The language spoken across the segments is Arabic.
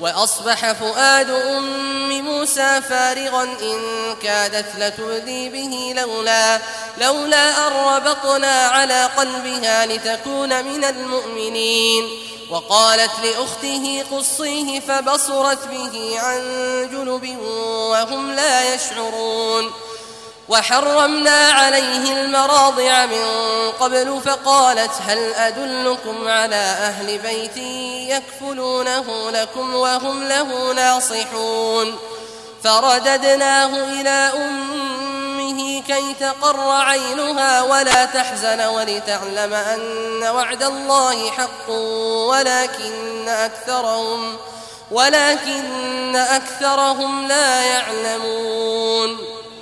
وأصبح فؤاد أم موسى فارغا إن كادت لتبدي به لولا لولا أن ربطنا على قلبها لتكون من المؤمنين. وقالت لأخته قصيه فبصرت به عن جنب وهم لا يشعرون. وحرمنا عليه المراضع من قبل فقالت هل أدلكم على أهل بيت يكفلونه لكم وهم له ناصحون؟ فرددناه إلى أمه كي تقر عينها ولا تحزن ولتعلم أن وعد الله حق ولكن أكثرهم ولكن أكثرهم لا يعلمون.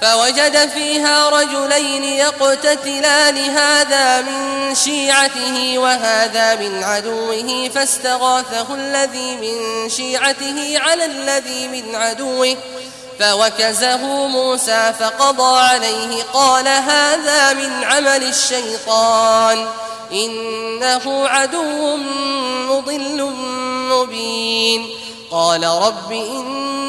فوجد فيها رجلين يقتتلان هذا من شيعته وهذا من عدوه فاستغاثه الذي من شيعته على الذي من عدوه فوكزه موسى فقضى عليه قال هذا من عمل الشيطان إنه عدو مضل مبين قال رب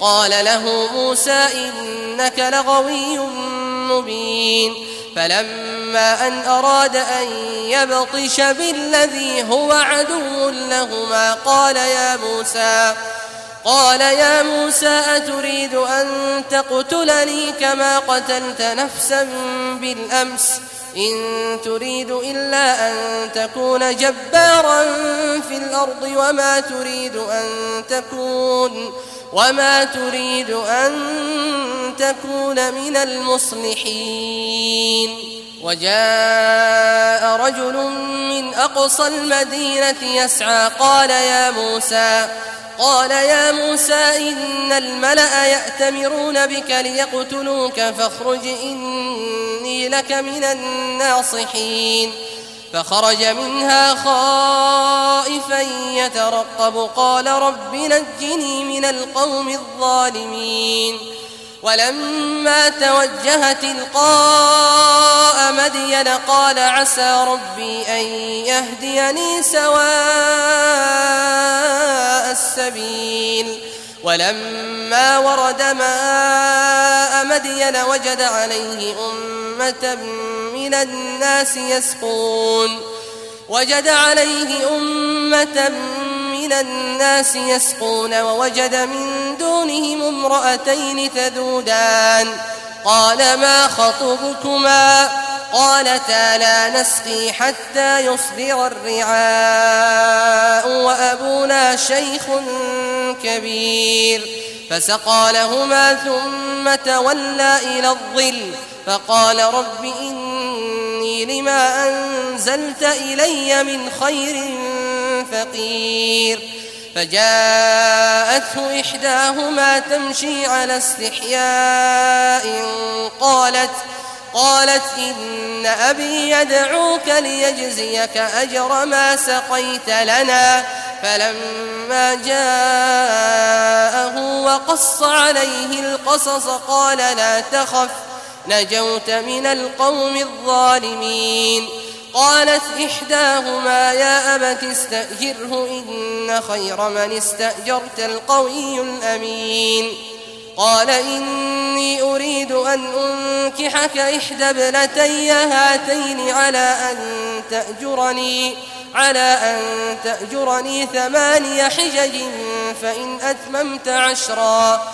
قال له موسى إنك لغوي مبين. فلما أن أراد أن يبطش بالذي هو عدو لهما قال يا موسى قال يا موسى أتريد أن تقتلني كما قتلت نفسا بالأمس؟ إن تريد إلا أن تكون جبارا في الأرض وما تريد أن تكون. وما تريد أن تكون من المصلحين وجاء رجل من أقصى المدينة يسعى قال يا موسى قال يا موسى إن الملأ يأتمرون بك ليقتلوك فاخرج إني لك من الناصحين فخرج منها خائفا يترقب. قال رب نجني من القوم الظالمين. ولما توجه تلقاء مدين قال عسى ربي أن يهديني سواء السبيل. ولما ورد ماء مدين وجد عليه أمة من الناس يسقون. وجد عليه أمة من الناس يسقون ووجد من دونهم امرأتين تذودان. قال ما خطبكما؟ قالتا لا نسقي حتى يصدر الرعاء وأبونا شيخ كبير. فسقى لهما ثم تولى إلى الظل فقال رب إني لما أنزلت إلي من خير فقير. فجاءته إحداهما تمشي على استحياء قالت قالت إن أبي يدعوك ليجزيك أجر ما سقيت لنا. فلما جاءه وقص عليه القصص قال لا تخف نجوت من القوم الظالمين. قالت إحداهما يا أبت استأجره إن خير من استأجرت القوي الأمين. قال إني أريد أن أنكحك إحدى ابنتي هاتين على أن تأجرني على أن تأجرني ثماني حجج فإن أتممت عشرا.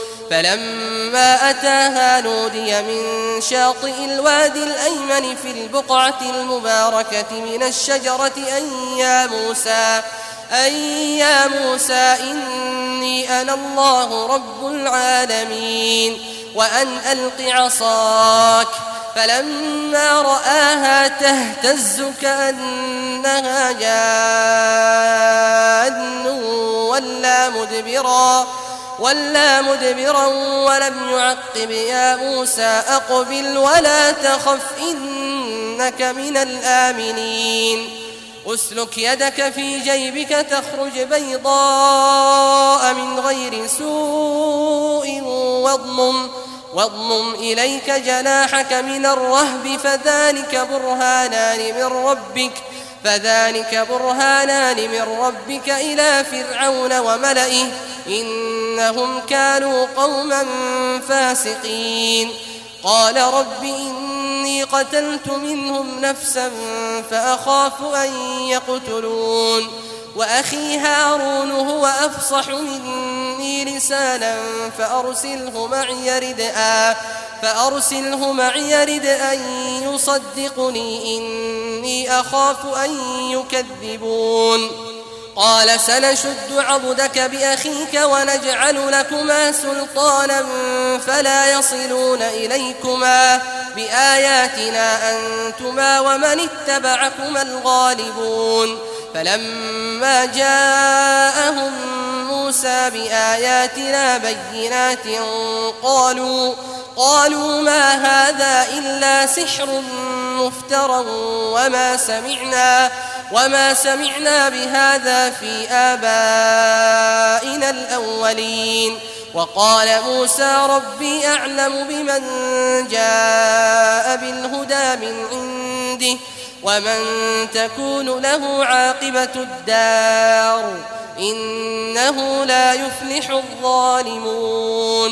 فلما أتاها نودي من شاطئ الوادي الأيمن في البقعة المباركة من الشجرة أن يا موسى أن يا موسى إني أنا الله رب العالمين وأن ألق عصاك. فلما رآها تهتز كأنها جان ولا مدبرا. ولا مدبرا ولم يعقب يا موسى أقبل ولا تخف إنك من الآمنين أسلك يدك في جيبك تخرج بيضاء من غير سوء واضمم واضمم إليك جناحك من الرهب فذلك برهانان من ربك فذلك برهانان من ربك إلى فرعون وملئه إنهم كانوا قوما فاسقين. قال رب إني قتلت منهم نفسا فأخاف أن يقتلون. وأخي هارون هو أفصح مني لسانا فأرسله معي ردءا فأرسله معي ردءا يصدقني. إني أخاف أن يكذبون. قال سنشد عضدك بأخيك ونجعل لكما سلطانا فلا يصلون إليكما بآياتنا أنتما ومن اتبعكما الغالبون فلما جاءهم موسى بآياتنا بينات قالوا قالوا ما هذا إلا سحر مفترى وما سمعنا وما سمعنا بهذا في آبائنا الأولين وقال موسى ربي أعلم بمن جاء بالهدى من عنده ومن تكون له عاقبة الدار إنه لا يفلح الظالمون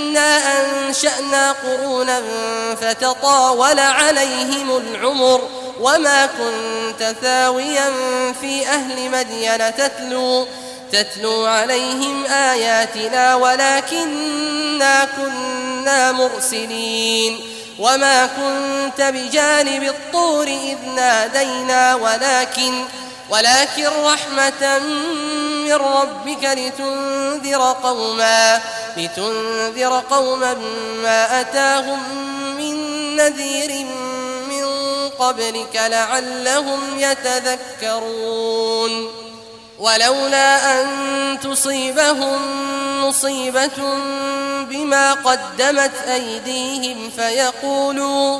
ولكنا أنشأنا قرونا فتطاول عليهم العمر وما كنت ثاويا في أهل مدين تتلو تتلو عليهم آياتنا ولكنا كنا مرسلين وما كنت بجانب الطور إذ نادينا ولكن ولكن رحمة من ربك لتنذر قوما لتنذر قوما ما أتاهم من نذير من قبلك لعلهم يتذكرون. ولولا أن تصيبهم مصيبة بما قدمت أيديهم فيقولوا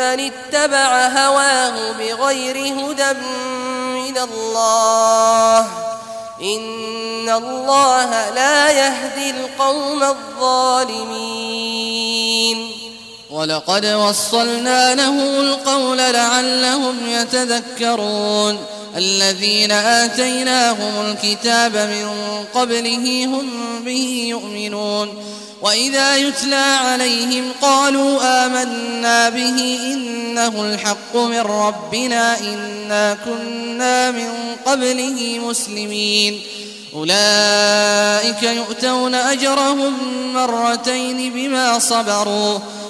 اتبع هواه بغير هدى من الله إن الله لا يهدي القوم الظالمين ولقد وصلنا له القول لعلهم يتذكرون الذين آتيناهم الكتاب من قبله هم به يؤمنون وإذا يتلى عليهم قالوا آمنا به إنه الحق من ربنا إنا كنا من قبله مسلمين أولئك يؤتون أجرهم مرتين بما صبروا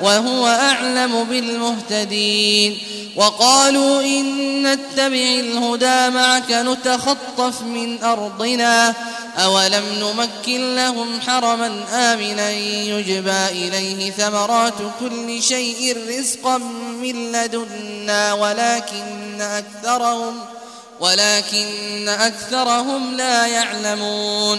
وهو أعلم بالمهتدين وقالوا إن نتبع الهدى معك نتخطف من أرضنا أولم نمكن لهم حرما آمنا يجبى إليه ثمرات كل شيء رزقا من لدنا ولكن أكثرهم ولكن أكثرهم لا يعلمون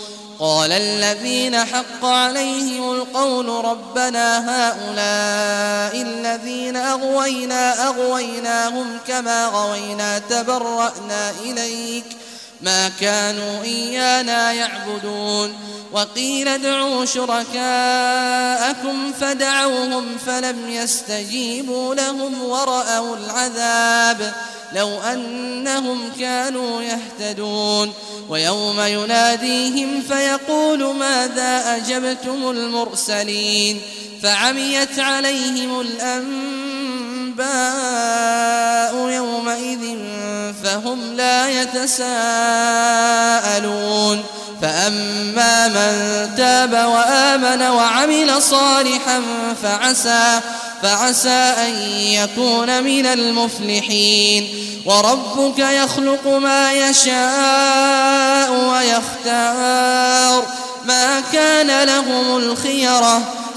قال الذين حق عليهم القول ربنا هؤلاء الذين أغوينا أغويناهم كما غوينا تبرأنا إليك ما كانوا إيانا يعبدون. وقيل ادعوا شركاءكم فدعوهم فلم يستجيبوا لهم ورأوا العذاب. لو أنهم كانوا يهتدون. ويوم يناديهم فيقول ماذا أجبتم المرسلين. فعميت عليهم يومئذ فهم لا يتساءلون. فأما من تاب وآمن وعمل صالحا فعسى فعسى أن يكون من المفلحين. وربك يخلق ما يشاء ويختار. ما كان لهم الخيرة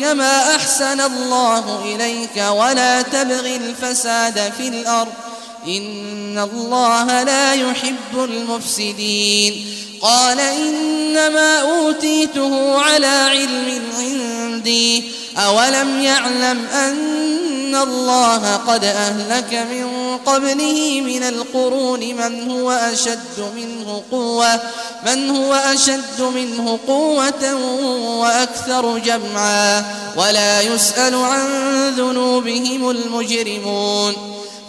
كما أحسن الله إليك ولا تبغ الفساد في الأرض. إن الله لا يحب المفسدين. قال إنما أوتيته على علم عندي. أولم يعلم أن الله قد أهلك من قبله من القرون من هو أشد منه قوة من هو أشد منه قوة وأكثر جمعا. ولا يسأل عن ذنوبهم المجرمون.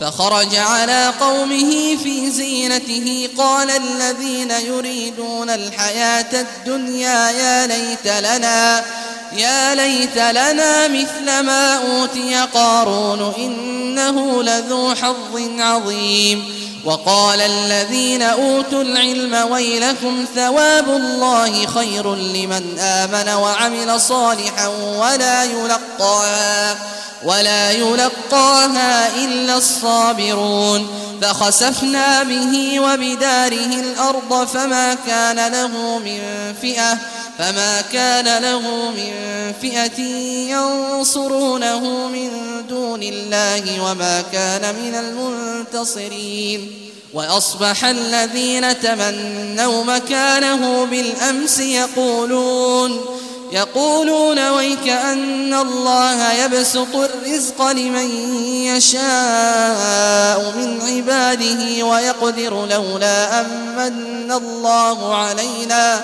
فخرج على قومه في زينته قال الذين يريدون الحياة الدنيا يا ليت لنا. يا ليت لنا مثل ما أوتي قارون إنه لذو حظ عظيم. وقال الذين أوتوا العلم ويلكم ثواب الله خير لمن آمن وعمل صالحا ولا يلقاها ولا يلقاها إلا الصابرون فخسفنا به وبداره الأرض فما كان له من فئة فما كان له من فئة ينصرونه من دون الله وما كان من المنتصرين. وأصبح الذين تمنوا مكانه بالأمس يقولون يقولون ويك أن الله يبسط الرزق لمن يشاء من عباده ويقدر لولا أمن الله علينا.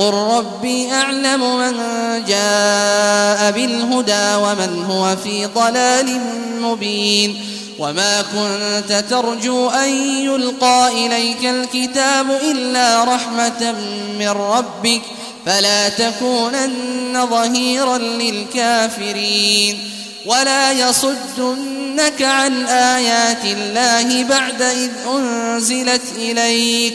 قل ربي أعلم من جاء بالهدى ومن هو في ضلال مبين وما كنت ترجو أن يلقى إليك الكتاب إلا رحمة من ربك فلا تكونن ظهيرا للكافرين ولا يصدنك عن آيات الله بعد إذ أنزلت إليك